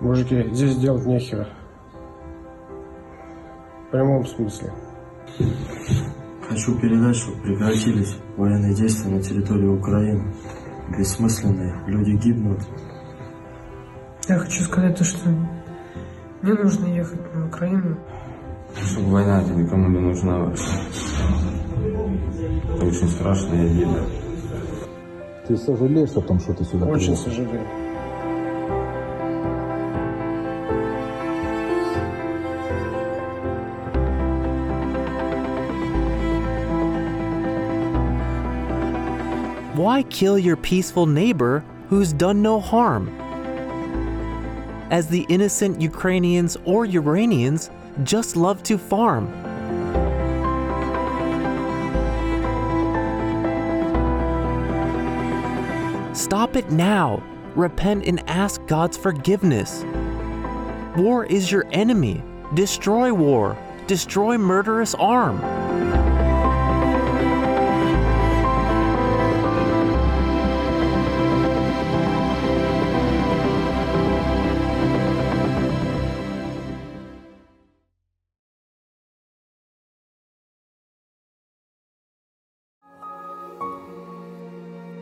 Мужики, здесь делать нехера. В прямом смысле. Хочу передать, чтобы прекратились военные действия на территории Украины. Бессмысленные. Люди гибнут. Я хочу сказать то, что не нужно ехать на Украину. Чтобы война это никому не нужна вообще. Это очень страшно и обидно. Ты сожалеешь о том, что ты сюда Очень приехал? сожалею. Why kill your peaceful neighbor who's done no harm? As the innocent Ukrainians or Uranians just love to farm. Stop it now. Repent and ask God's forgiveness. War is your enemy. Destroy war. Destroy murderous arm.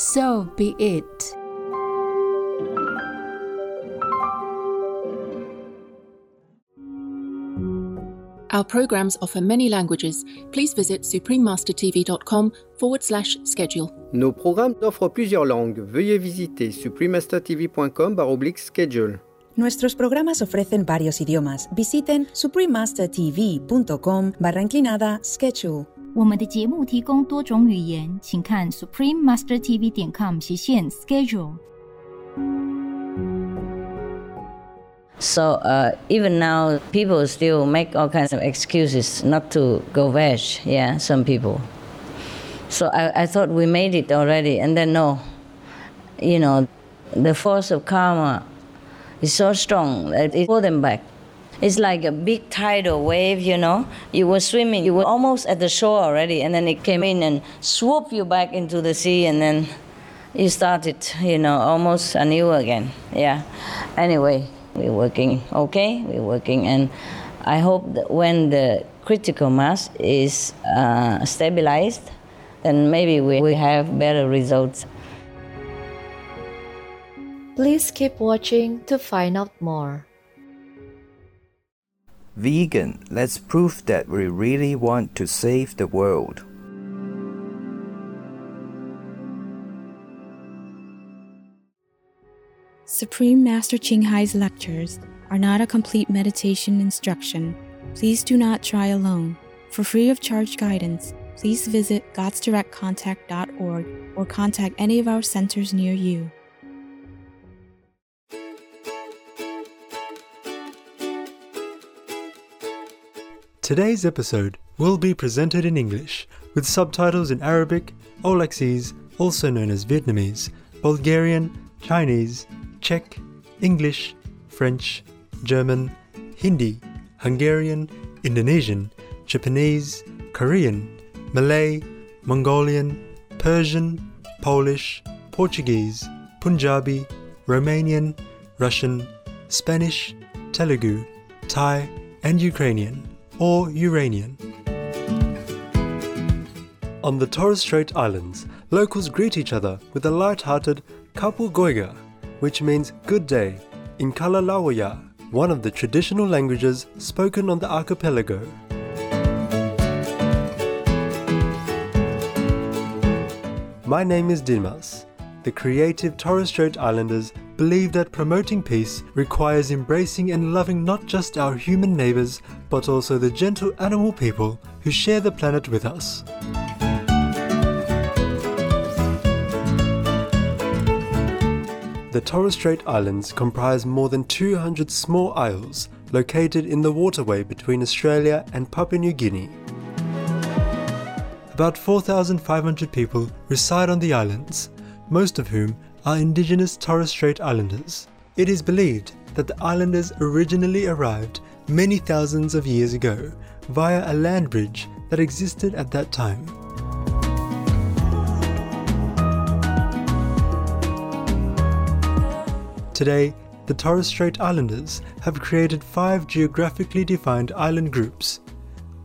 So be it. Our programs offer many languages. Please visit suprememastertv.com forward slash schedule. Nos programmes offrent plusieurs langues. Veuillez visiter suprememastertv.com schedule. Nuestros programas ofrecen varios idiomas. Visiten suprememastertv.com barra inclinada schedule. 我们的节目提供多种语言，请看 suprememastertv 点 com 斜线 schedule。 So uh, even now, people still make all kinds of excuses not to go veg. Yeah, some people. So I, I thought we made it already, and then no, you know, the force of karma is so strong that it pulled them back. It's like a big tidal wave, you know. You were swimming, you were almost at the shore already, and then it came in and swooped you back into the sea, and then you started, you know, almost anew again. Yeah. Anyway, we're working okay, we're working, and I hope that when the critical mass is uh, stabilized, then maybe we, we have better results. Please keep watching to find out more. Vegan, let's prove that we really want to save the world. Supreme Master Ching Hai's lectures are not a complete meditation instruction. Please do not try alone. For free of charge guidance, please visit godsdirectcontact.org or contact any of our centers near you. Today's episode will be presented in English with subtitles in Arabic, Aulacese, also known as Vietnamese, Bulgarian, Chinese, Czech, English, French, German, Hindi, Hungarian, Indonesian, Japanese, Korean, Malay, Mongolian, Persian, Polish, Portuguese, Punjabi, Romanian, Russian, Spanish, Telugu, Thai, and Ukrainian, or Uranian. On the Torres Strait Islands, locals greet each other with a light-hearted Kapu Goiga, which means good day, in Kala Lagaw Ya, one of the traditional languages spoken on the archipelago. My name is Dimas, The creative Torres Strait Islanders believe that promoting peace requires embracing and loving not just our human neighbours, but also the gentle animal people who share the planet with us. The Torres Strait Islands comprise more than 200 small isles located in the waterway between Australia and Papua New Guinea. About 4,500 people reside on the islands, most of whom are indigenous Torres Strait Islanders. It is believed that the islanders originally arrived many thousands of years ago via a land bridge that existed at that time. Today, the Torres Strait Islanders have created five geographically defined island groups.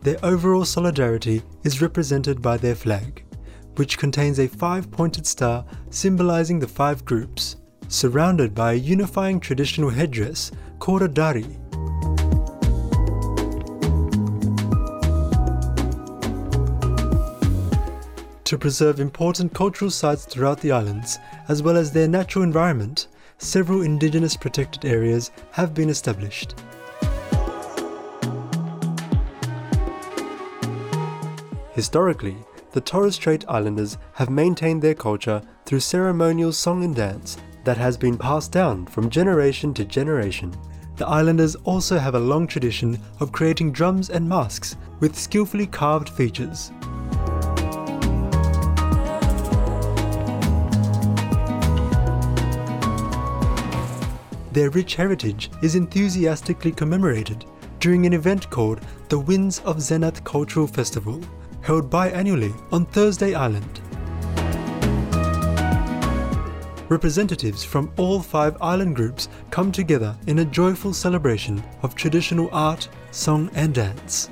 Their overall solidarity is represented by their flag, which contains a five pointed star symbolizing the five groups, surrounded by a unifying traditional headdress called a dari. To preserve important cultural sites throughout the islands, as well as their natural environment, several indigenous protected areas have been established. Historically, the Torres Strait Islanders have maintained their culture through ceremonial song and dance that has been passed down from generation to generation. The islanders also have a long tradition of creating drums and masks with skillfully carved features. Their rich heritage is enthusiastically commemorated during an event called the Winds of Zenith Cultural Festival, held biannually on Thursday Island. Representatives from all five island groups come together in a joyful celebration of traditional art, song, and dance.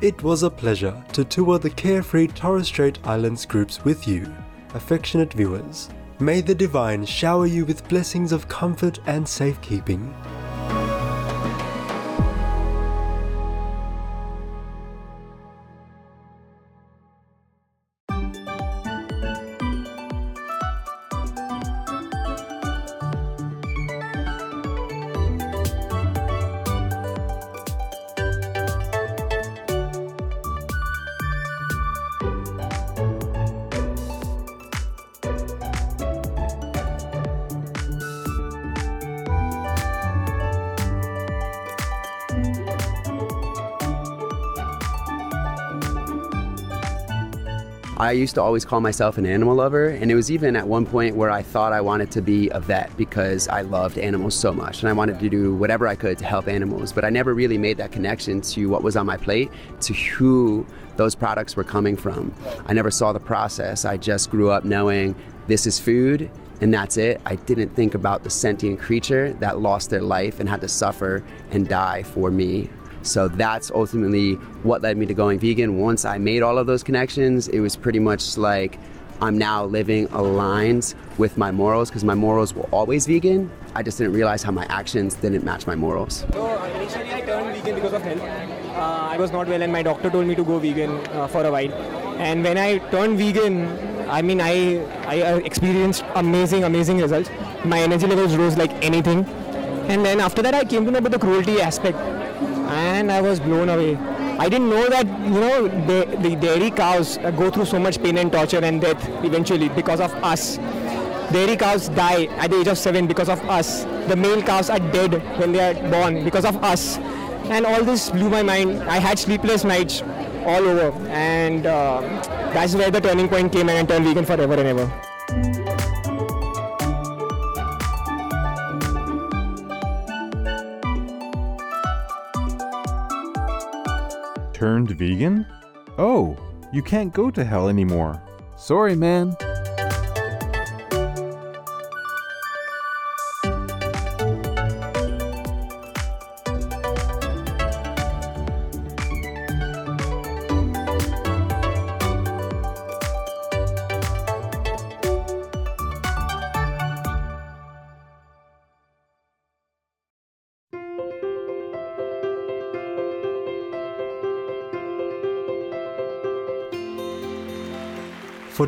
It was a pleasure to tour the carefree Torres Strait Islands groups with you, affectionate viewers. May the divine shower you with blessings of comfort and safekeeping. I used to always call myself an animal lover, and it was even at one point where I thought I wanted to be a vet because I loved animals so much and I wanted to do whatever I could to help animals. But I never really made that connection to what was on my plate, to who those products were coming from. I never saw the process. I just grew up knowing this is food and that's it. I didn't think about the sentient creature that lost their life and had to suffer and die for me. So that's ultimately what led me to going vegan. Once I made all of those connections, it was pretty much like I'm now living aligned with my morals because my morals were always vegan. I just didn't realize how my actions didn't match my morals. So initially I turned vegan because of health. Uh, I was not well and my doctor told me to go vegan uh, for a while. And when I turned vegan, I mean I I uh, experienced amazing amazing results. My energy levels rose like anything. And then after that I came to know about the cruelty aspect and I was blown away. I didn't know that you know the, the dairy cows go through so much pain and torture and death eventually because of us. Dairy cows die at the age of seven because of us. The male cows are dead when they are born because of us. And all this blew my mind. I had sleepless nights all over, and uh, that's where the turning point came, and I turned vegan forever and ever. Turned vegan? Oh, you can't go to hell anymore. Sorry, man.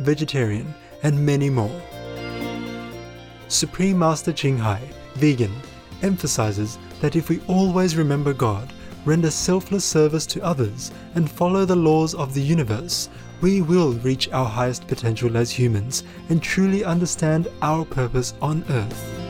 vegetarian, and many more. Supreme Master Ching Hai, vegan, emphasizes that if we always remember God, render selfless service to others, and follow the laws of the universe, we will reach our highest potential as humans and truly understand our purpose on earth.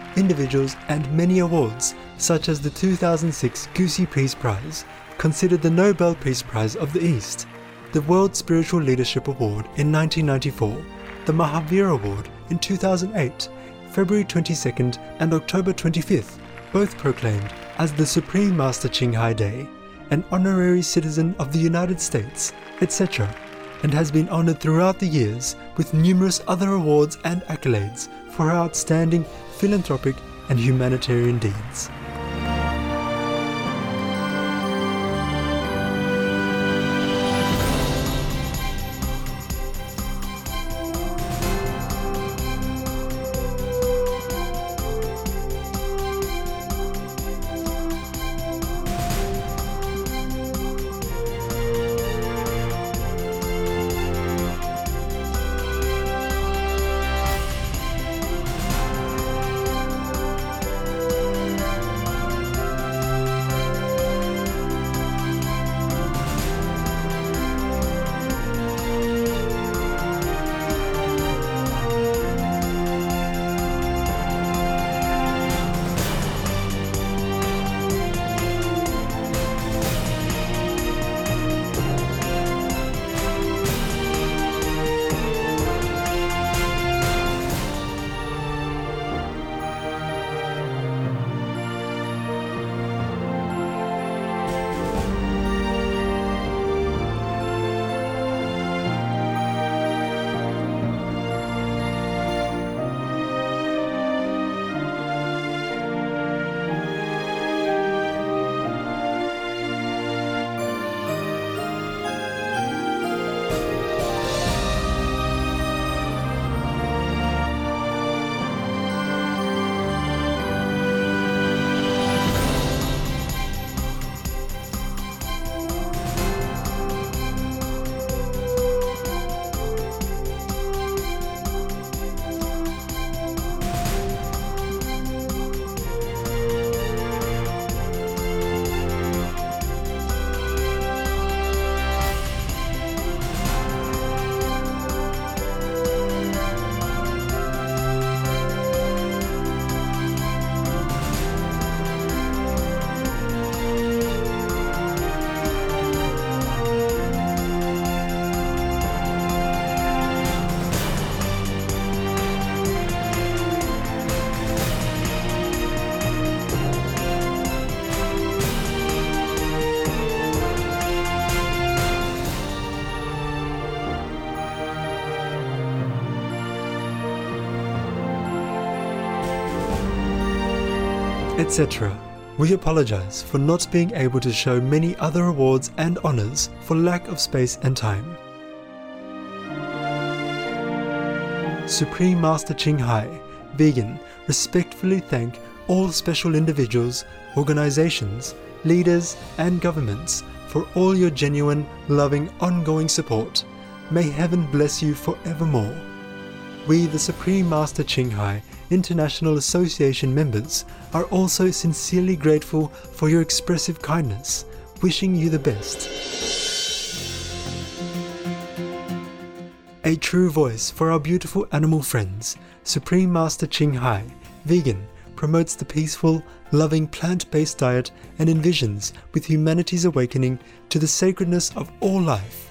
individuals, and many awards, such as the 2006 Gusi Peace Prize, considered the Nobel Peace Prize of the East, the World Spiritual Leadership Award in 1994, the Mahavir Award in 2008, February 22nd and October 25th, both proclaimed as the Supreme Master Ching Hai Day, an honorary citizen of the United States, etc., and has been honored throughout the years with numerous other awards and accolades for her outstanding philanthropic and humanitarian deeds. Etc. We apologize for not being able to show many other awards and honors for lack of space and time. Supreme Master Ching Hai, vegan, respectfully thank all special individuals, organizations, leaders, and governments for all your genuine, loving, ongoing support. May heaven bless you forevermore. We, the Supreme Master Ching Hai International Association members, are also sincerely grateful for your expressive kindness, wishing you the best. A true voice for our beautiful animal friends, Supreme Master Ching Hai, vegan, promotes the peaceful, loving plant based diet and envisions with humanity's awakening to the sacredness of all life.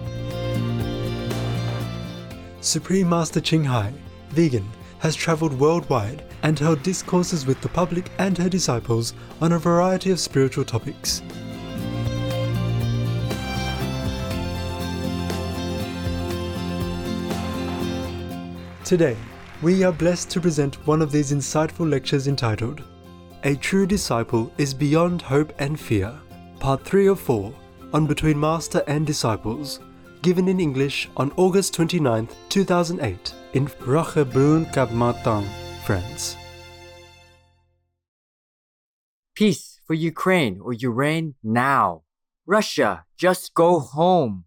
Supreme Master Ching Hai, vegan, has traveled worldwide and held discourses with the public and her disciples on a variety of spiritual topics. Today, we are blessed to present one of these insightful lectures entitled A True Disciple is Beyond Hope and Fear, Part 3 of 4 on Between Master and Disciples, given in English on August 29, 2008, in Roquebrune Cap France. Peace for Ukraine or Ukraine now. Russia, just go home.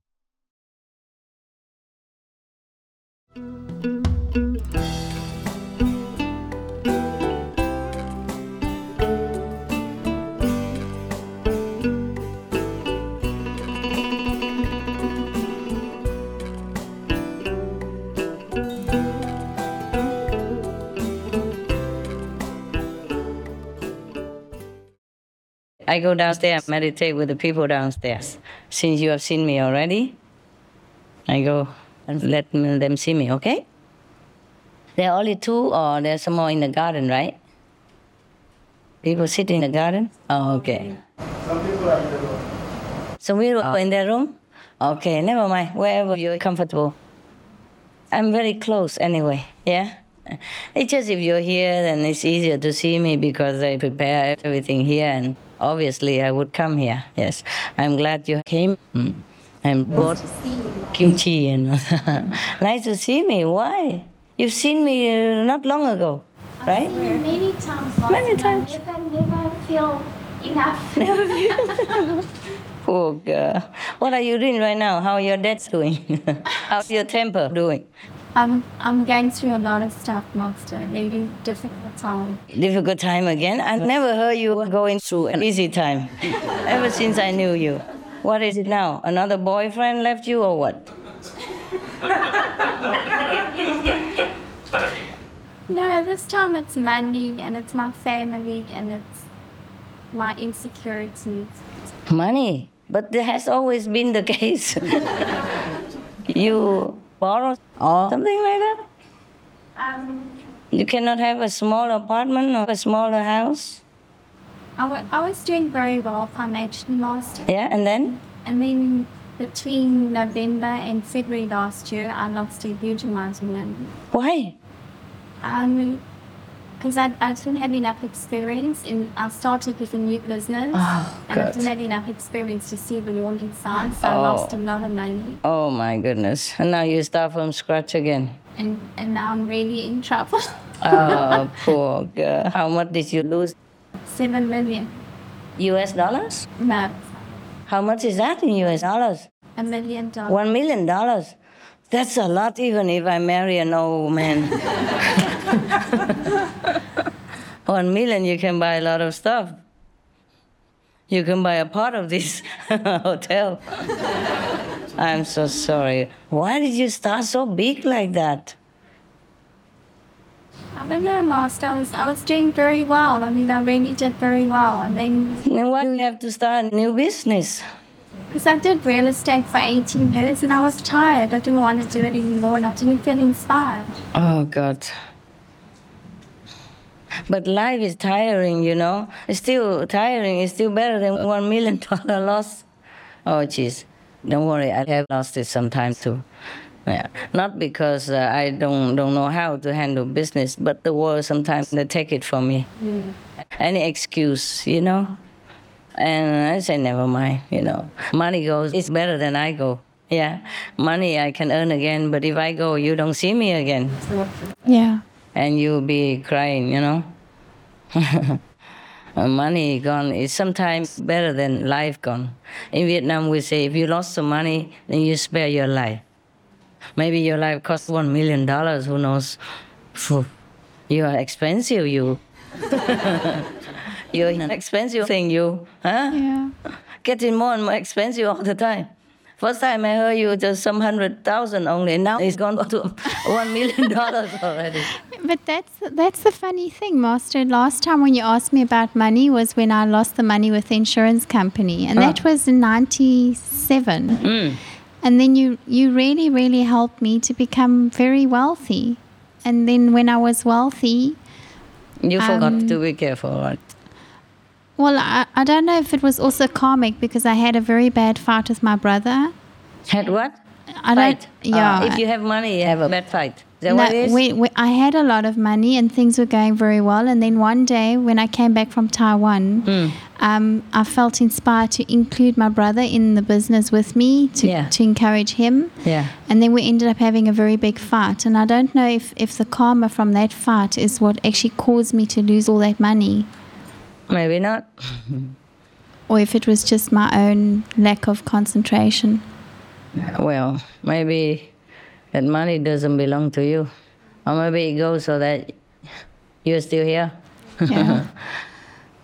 I go downstairs, meditate with the people downstairs. Since you have seen me already, I go and let them see me, okay? There are only two, or there's some more in the garden, right? People sit in the garden? Oh, okay. Some people are in the room. Some people are in their room? Okay, never mind, wherever you're comfortable. I'm very close anyway, yeah? It's just if you're here, then it's easier to see me because I prepare everything here, and obviously I would come here. Yes, I'm glad you came. Mm. And brought kimchi and nice to see me. Why? You've seen me uh, not long ago, right? Many times. Many times. I never feel enough. Never feel. Poor girl. What are you doing right now? How are your dad doing? How's your temper doing? I'm I'm going through a lot of stuff, Master. Maybe difficult time. Difficult time again? I never heard you were going through an easy time. Ever since I knew you. What is it now? Another boyfriend left you or what? No, this time it's money and it's my family and it's my insecurities. Money. But that has always been the case. you borrow or something like that? Um, You cannot have a small apartment or a smaller house? I wa- I was doing very well financially last year. Yeah, and then? And then between November and February last year, I lost a huge amount of money. Why? Um, because I, I didn't have enough experience and I started with a new business Oh, and I didn't have enough experience to see the warning signs, so I Oh. lost a lot of money Oh my goodness. And now you start from scratch again. and, and now I'm really in trouble. Oh, poor girl. How much did you lose? Seven million. US dollars? No, How much is that in US dollars? A million dollars. One million dollars. That's a lot, even if I marry an old man. One million, you can buy a lot of stuff. You can buy a part of this hotel. I'm so sorry. Why did you start so big like that? I don't know, Master. I was, I was doing very well. I mean, I really did very well. And then, Then why do you have to start a new business? because I did real estate for 18 years and I was tired. I didn't want to do it anymore and I didn't feel inspired. Oh, God. But life is tiring, you know. It's still tiring. It's still better than one million dollar loss. Oh, jeez. Don't worry. I have lost it sometimes too. Yeah. Not because uh, I don't don't know how to handle business, but the world sometimes they take it from me. Any excuse, you know. And I say never mind. You know, money goes. It's better than I go. Yeah, money I can earn again, but if I go, you don't see me again Yeah. And you'll be crying, you know. Money gone is sometimes better than life gone. In Vietnam, we say if you lost some money, then you spare your life. Maybe your life costs one million dollars. Who knows? You are expensive. You. You're an expensive thing. You. Huh? Yeah. Getting more and more expensive all the time. First time I heard you just some hundred thousand only. Now it's gone to one million dollars already. But that's that's the funny thing, Master. Last time when you asked me about money was when I lost the money with the insurance company, and that Ah. was in '97. Mm. And then you you really really helped me to become very wealthy. And then when I was wealthy, You forgot Um, to be careful, right? well, I, I don't know if it was also karmic because I had a very bad fight with my brother. Had what? I don't. fight. Yeah. Uh, if you have money, you have a bad fight. That No, what it is? when, when I had a lot of money and things were going very well, and then one day when I came back from Taiwan, Hmm. um, I felt inspired to include my brother in the business with me to Yeah. to encourage him. Yeah. And then we ended up having a very big fight, and I don't know if if the karma from that fight is what actually caused me to lose all that money, Maybe not. or if it was just my own lack of concentration. Well, maybe that money doesn't belong to you. Or maybe it goes so that you're still here. Yeah.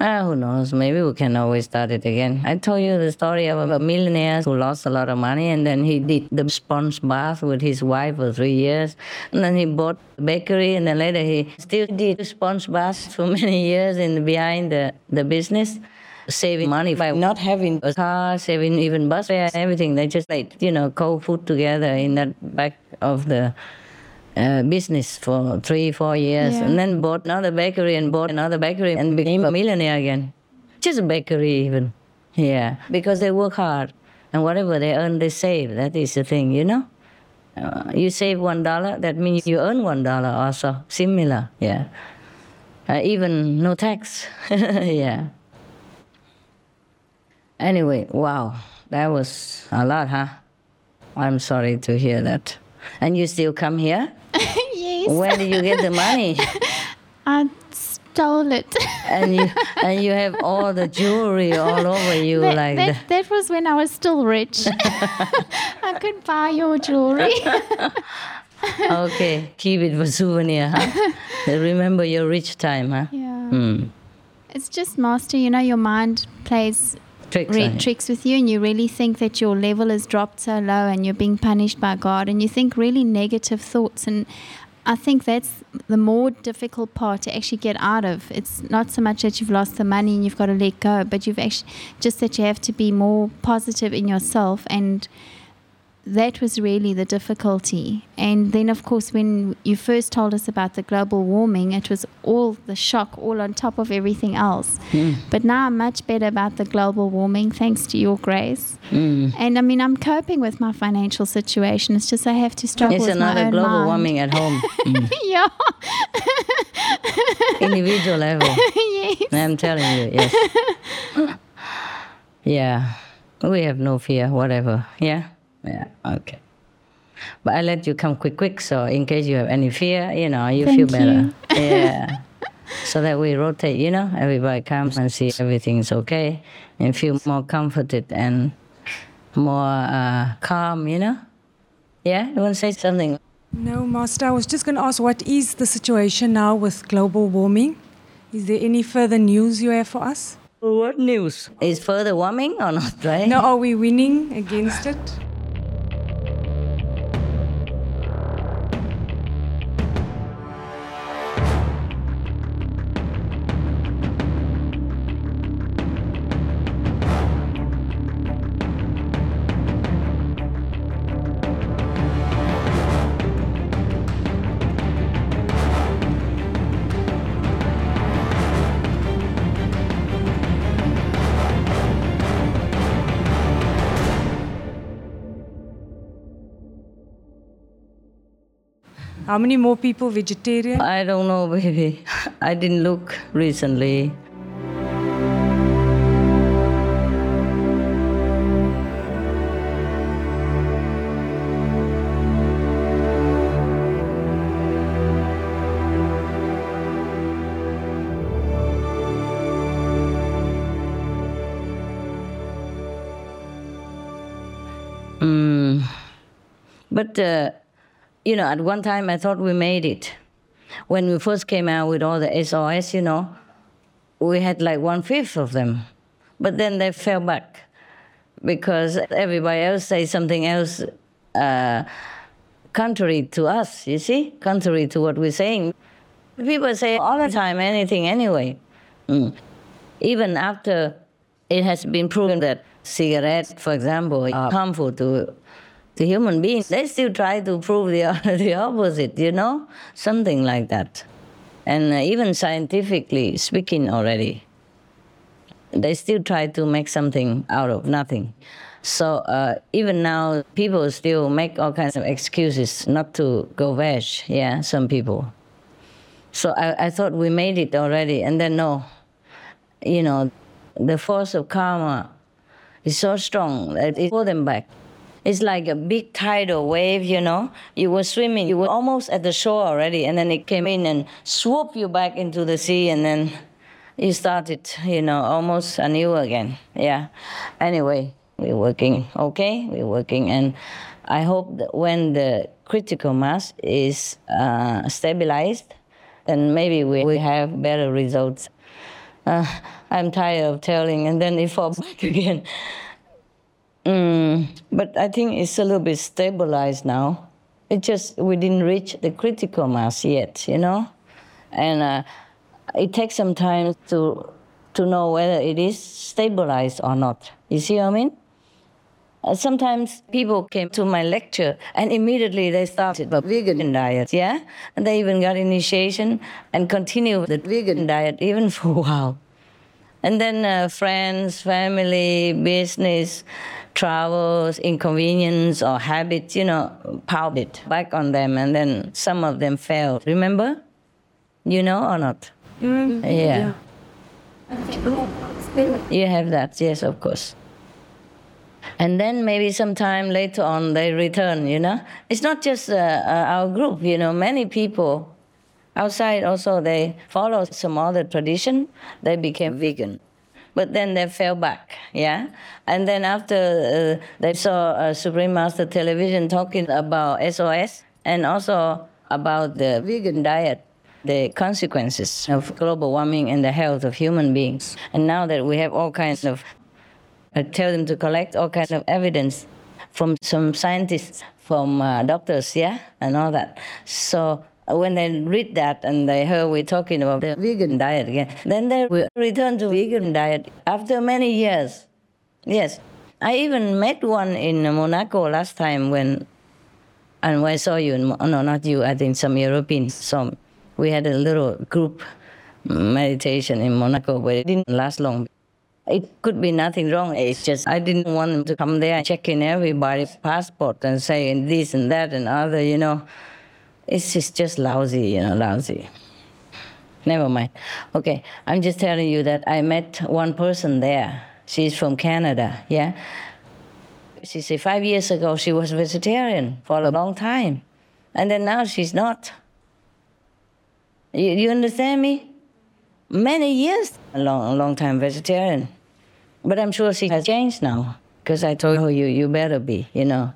Ah, who knows? Maybe we can always start it again. I told you the story of a millionaire who lost a lot of money and then he did the sponge bath with his wife for three years. And then he bought a bakery and then later he still did the sponge baths for many years in behind the, the business. Saving money by not having a car, saving even bus fare, everything. They just like, you know, cold food together in that back of the uh, business for three, four years, Yeah. and then bought another bakery and bought another bakery and became a millionaire again. Just a bakery, even. Yeah, because they work hard, and whatever they earn, they save. That is the thing, you know. Uh, you save one dollar, that means you earn one dollar also. Similar, yeah. Uh, even no tax, yeah. Anyway, wow, that was a lot, huh? I'm sorry to hear that. And you still come here? yes. Where did you get the money? I stole it. and you and you have all the jewelry all over you that, like that, that. that was when I was still rich. I could buy your jewelry. okay, keep it for souvenir, huh? Remember your rich time, huh? Yeah. Hmm. It's just master, you know, your mind plays Tricks re- tricks with you, and you really think that your level has dropped so low and you're being punished by God, and you think really negative thoughts. And I think that's the more difficult part to actually get out of. It's not so much that you've lost the money and you've got to let go, but you've actually just that you have to be more positive in yourself and that was really the difficulty. And then, of course, when you first told us about the global warming, it was all the shock, all on top of everything else. Hmm. But now I'm much better about the global warming, thanks to your grace. Mm. And I mean, I'm coping with my financial situation. It's just I have to struggle It's with my another own global mind. warming at home. Mm. yeah. Individual level. yes. I'm telling you, yes. yeah. We have no fear, whatever. Yeah? Yeah, okay. But I let you come quick, quick, so in case you have any fear, you know, you Thank feel better. you. yeah. so that we rotate, you know, everybody comes and see everything's okay and feel more comforted and more uh, calm, you know? Yeah, you want to say something? No, Master, I was just going to ask what is the situation now with global warming? Is there any further news you have for us? What news? Is further warming or not, right? No, are we winning against it? How many more people vegetarian? I don't know, baby. I didn't look recently. Mm, but uh, you know, at one time I thought we made it. When we first came out with all the SOS, you know, we had like one fifth of them. But then they fell back because everybody else says something else uh, contrary to us, you see, contrary to what we're saying. People say all the time anything anyway. Mm. Even after it has been proven that cigarettes, for example, are harmful to the human beings, they still try to prove the, the opposite, you know? Something like that. And uh, even scientifically speaking already, they still try to make something out of nothing. So uh, even now, people still make all kinds of excuses not to go veg, yeah, some people. So I, I thought we made it already, and then no, you know, the force of karma is so strong that it pulled them back. It's like a big tidal wave, you know. You were swimming, you were almost at the shore already, and then it came in and swooped you back into the sea, and then you started, you know, almost anew again. Yeah. Anyway, we're working okay, we're working, and I hope that when the critical mass is uh, stabilized, then maybe we will have better results. Uh, I'm tired of telling, and then it falls back again. Mm, but I think it's a little bit stabilized now. It just we didn't reach the critical mass yet, you know, and uh, it takes some time to to know whether it is stabilized or not. You see what I mean? Uh, sometimes people came to my lecture and immediately they started a vegan diet, yeah, and they even got initiation and continued the vegan diet even for a while. And then uh, friends, family, business, travels, inconvenience, or habits, you know, piled it back on them, and then some of them failed. Remember? You know or not? Mm, yeah. You have that, yes, of course. And then maybe sometime later on they return, you know? It's not just uh, uh, our group, you know, many people outside also they follow some other tradition, they became vegan. But then they fell back, yeah? And then after uh, they saw uh, Supreme Master Television talking about SOS and also about the vegan diet, the consequences of global warming and the health of human beings. And now that we have all kinds of, I tell them to collect all kinds of evidence from some scientists, from uh, doctors, yeah, and all that. So when they read that and they heard we're talking about the vegan diet again, then they return to vegan diet after many years. Yes. I even met one in Monaco last time when, and when I saw you, in, no, not you, I think some Europeans. So we had a little group meditation in Monaco, but it didn't last long. It could be nothing wrong. It's just I didn't want them to come there and check in everybody's passport and say this and that and other, you know. It's just, just lousy, you know, lousy. Never mind. Okay, I'm just telling you that I met one person there. She's from Canada, yeah? She said five years ago she was vegetarian for a long time. And then now she's not. You, you understand me? many years, a long, long time vegetarian. But I'm sure she has changed now because I told her, you, you better be, you know,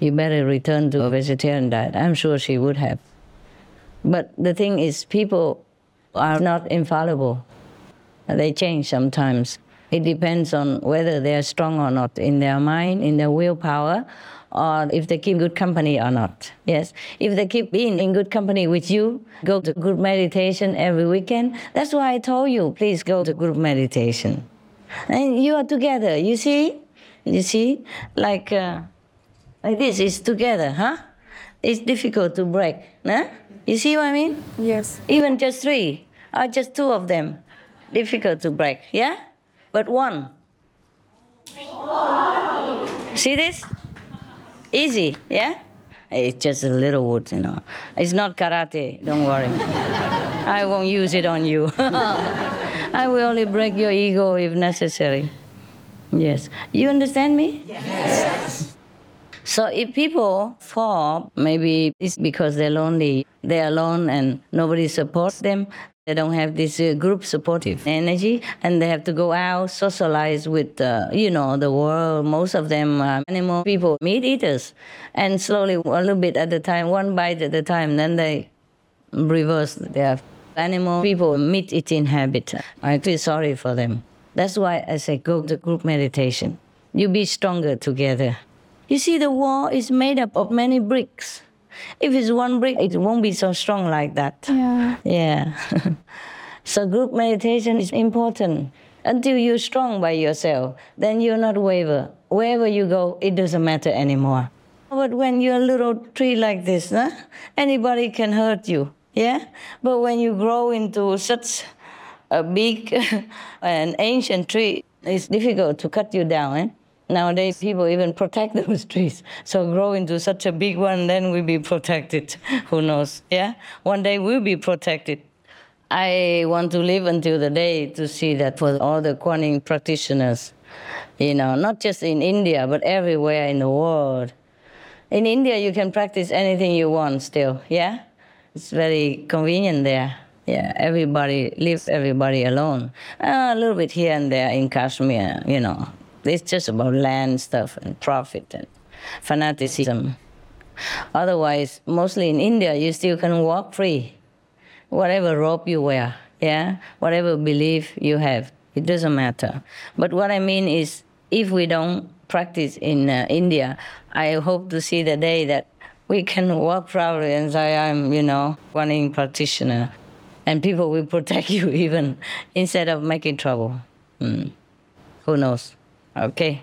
you better return to a vegetarian diet. I'm sure she would have. But the thing is, people are not infallible. They change sometimes. It depends on whether they are strong or not in their mind, in their willpower, or if they keep good company or not. Yes. If they keep being in good company with you, go to group meditation every weekend. That's why I told you, please go to group meditation. And you are together, you see? You see? Like, uh, like this is together, huh? It's difficult to break, huh? You see what I mean? Yes. Even just three, or just two of them, difficult to break, yeah? But one. See this? Easy, yeah? It's just a little wood, you know. It's not karate, don't worry. I won't use it on you. I will only break your ego if necessary. Yes. You understand me? Yes. So if people fall, maybe it's because they're lonely. They're alone and nobody supports them. They don't have this uh, group supportive energy, and they have to go out, socialize with, uh, you know, the world. Most of them are animal people, meat eaters, and slowly, a little bit at a time, one bite at a time, then they reverse their animal people meat eating habit. I feel sorry for them. That's why I say go to group meditation. You be stronger together. You see, the wall is made up of many bricks. If it's one brick, it won't be so strong like that. Yeah. Yeah. so group meditation is important. Until you're strong by yourself, then you're not waver. Wherever you go, it doesn't matter anymore. But when you're a little tree like this, huh? anybody can hurt you. Yeah? But when you grow into such a big and ancient tree, it's difficult to cut you down. Eh? Nowadays, people even protect those trees. So grow into such a big one, then we'll be protected. Who knows? Yeah? One day we'll be protected. I want to live until the day to see that for all the Quan Yin practitioners, you know, not just in India, but everywhere in the world. In India, you can practice anything you want still, yeah? It's very convenient there. Yeah, everybody leaves everybody alone. Uh, a little bit here and there in Kashmir, you know. It's just about land stuff and profit and fanaticism. Otherwise, mostly in India, you still can walk free. Whatever robe you wear, yeah, whatever belief you have, it doesn't matter. But what I mean is, if we don't practice in uh, India, I hope to see the day that we can walk proudly and say, I'm, you know, Yin practitioner. And people will protect you even instead of making trouble. Mm. Who knows? Okay.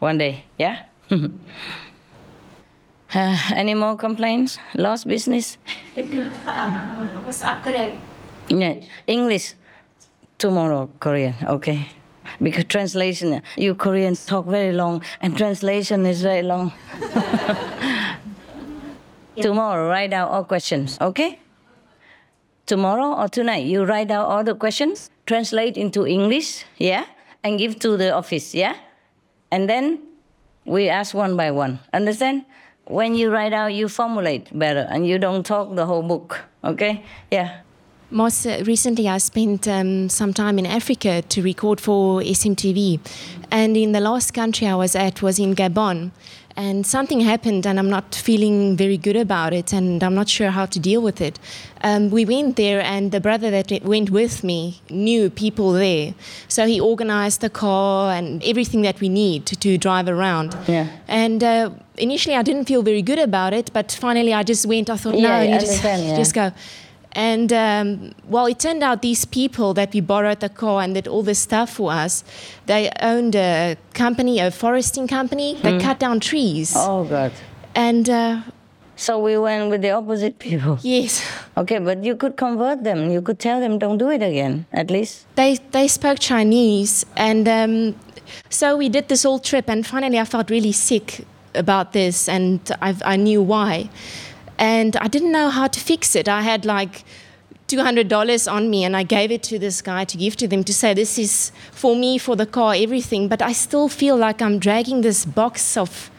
One day, yeah? uh, any more complaints? Lost business? yeah. English. Tomorrow, Korean. Okay. Because translation, you Koreans talk very long, and translation is very long. Tomorrow, write down all questions, okay? Tomorrow or tonight, you write down all the questions, translate into English, yeah? And give to the office, yeah? And then we ask one by one. Understand? When you write out, you formulate better and you don't talk the whole book, okay? Yeah. Most uh, recently, I spent um, some time in Africa to record for SMTV. And in the last country I was at was in Gabon. And something happened, and I'm not feeling very good about it, and I'm not sure how to deal with it. Um, we went there, and the brother that went with me knew people there. So he organized the car and everything that we need to, to drive around. Yeah. And uh, initially, I didn't feel very good about it, but finally, I just went. I thought, no, I you just, yeah. just go. And um, well, it turned out these people that we borrowed the car and did all this stuff for us, they owned a company, a foresting company. They Mm. cut down trees. Oh, God. And uh, So we went with the opposite people. Yes. Okay, but you could convert them. You could tell them don't do it again, at least. they they spoke Chinese, and um, so we did this whole trip. And finally, I felt really sick about this, and I, I knew why. And I didn't know how to fix it. I had like two hundred dollars on me, and I gave it to this guy to give to them to say this is for me, for the car, everything. But I still feel like I'm dragging this box of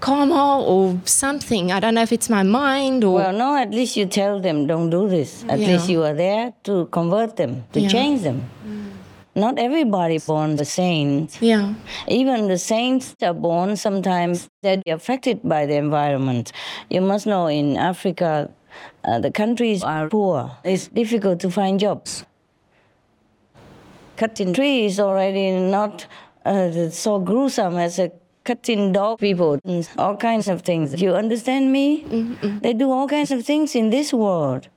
karma or something. I don't know if it's my mind or. Well, no, at least you tell them, don't do this. At Yeah. least you are there to convert them, to Yeah. change them. Mm. Not everybody born the saint. Yeah. Even the saints are born sometimes they're affected by the environment. You must know in Africa, uh, the countries are poor. It's difficult to find jobs. Cutting trees already not uh, so gruesome as a cutting dog people all kinds of things. You understand me? They do all kinds of things in this world.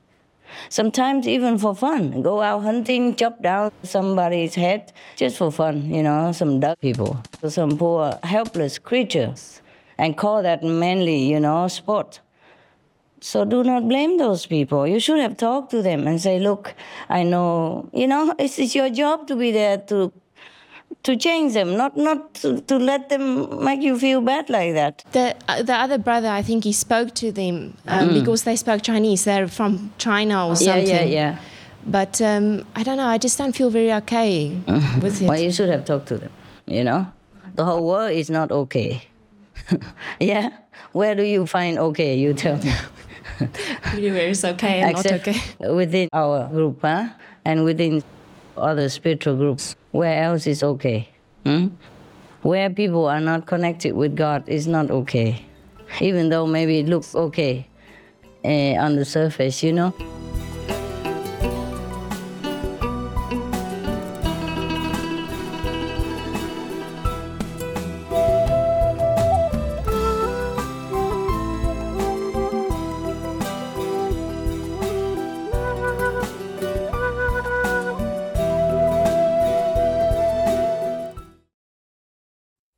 Sometimes even for fun. Go out hunting, chop down somebody's head just for fun, you know, some duck people, some poor helpless creatures, and call that mainly, you know, sport. So do not blame those people. You should have talked to them and say, look, I know, you know, it's, it's your job to be there to to change them, not not to, to let them make you feel bad like that. The uh, the other brother, I think he spoke to them um, Mm. because they spoke Chinese. They're from China or something. yeah, yeah. yeah. But um, I don't know. I just don't feel very okay with it. Well, you should have talked to them, you know? The whole world is not okay. yeah? Where do you find okay? You tell me. Everywhere is okay and not okay. within our group, huh? And within other spiritual groups. Where else is okay? Hmm? Where people are not connected with God is not okay. Even though maybe it looks okay uh, on the surface, you know?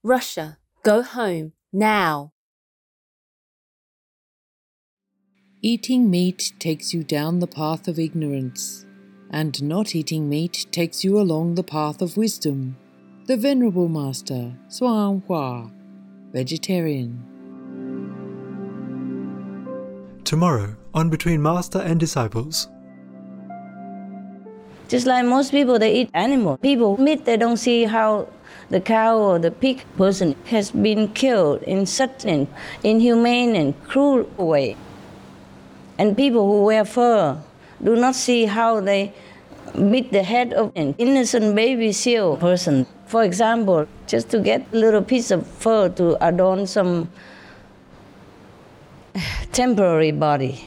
Russia, go home now. Eating meat takes you down the path of ignorance, and not eating meat takes you along the path of wisdom. The Venerable Master, Hsuan Hua, vegetarian. Tomorrow on Between Master and Disciples. Just like most people, they eat animal. People meat, they don't see how the cow or the pig person has been killed in such an inhumane and cruel way. And people who wear fur do not see how they beat the head of an innocent baby seal person. For example, just to get a little piece of fur to adorn some temporary body.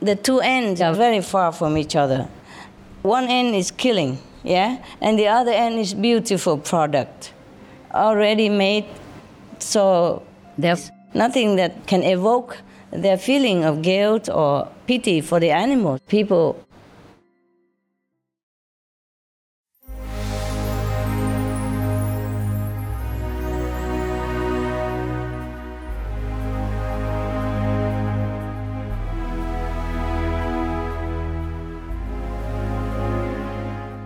The two ends are very far from each other. One end is killing, yeah, and the other end is beautiful product, already made. So there's nothing that can evoke their feeling of guilt or pity for the animal. People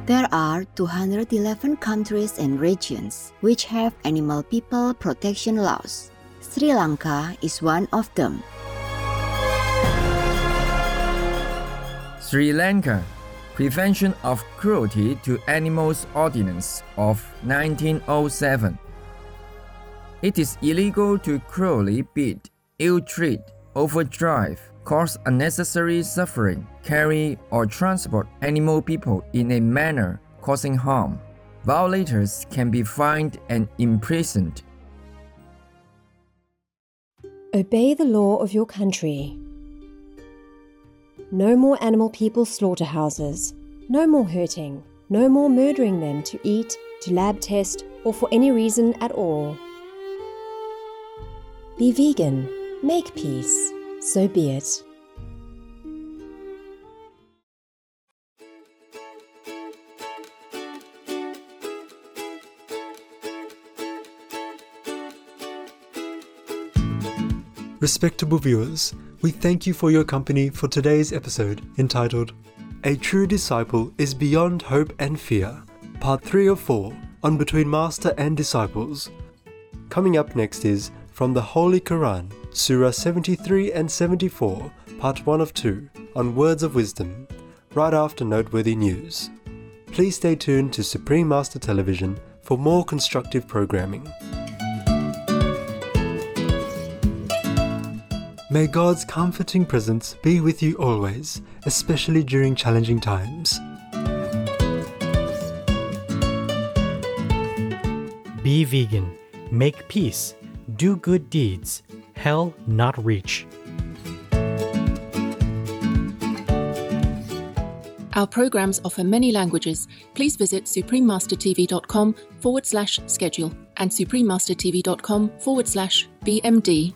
There are 211 countries and regions which have animal people protection laws. Sri Lanka is one of them. Sri Lanka Prevention of Cruelty to Animals Ordinance of 1907. It is illegal to cruelly beat, ill treat, overdrive, cause unnecessary suffering, carry or transport animal people in a manner causing harm. Violators can be fined and imprisoned. Obey the law of your country. No more animal people slaughterhouses. No more hurting. No more murdering them to eat, to lab test, or for any reason at all. Be vegan. Make peace. So be it. Respectable viewers, we thank you for your company for today's episode entitled A True Disciple is Beyond Hope and Fear, Part 3 of 4 on Between Master and Disciples. Coming up next is From the Holy Quran, Surah 73 and 74, Part 1 of 2 on Words of Wisdom, right after noteworthy news. Please stay tuned to Supreme Master Television for more constructive programming. May God's comforting presence be with you always, especially during challenging times. Be vegan. Make peace. Do good deeds. Hell not reach. Our programs offer many languages. Please visit suprememastertv.com forward slash schedule and suprememastertv.com forward slash BMD.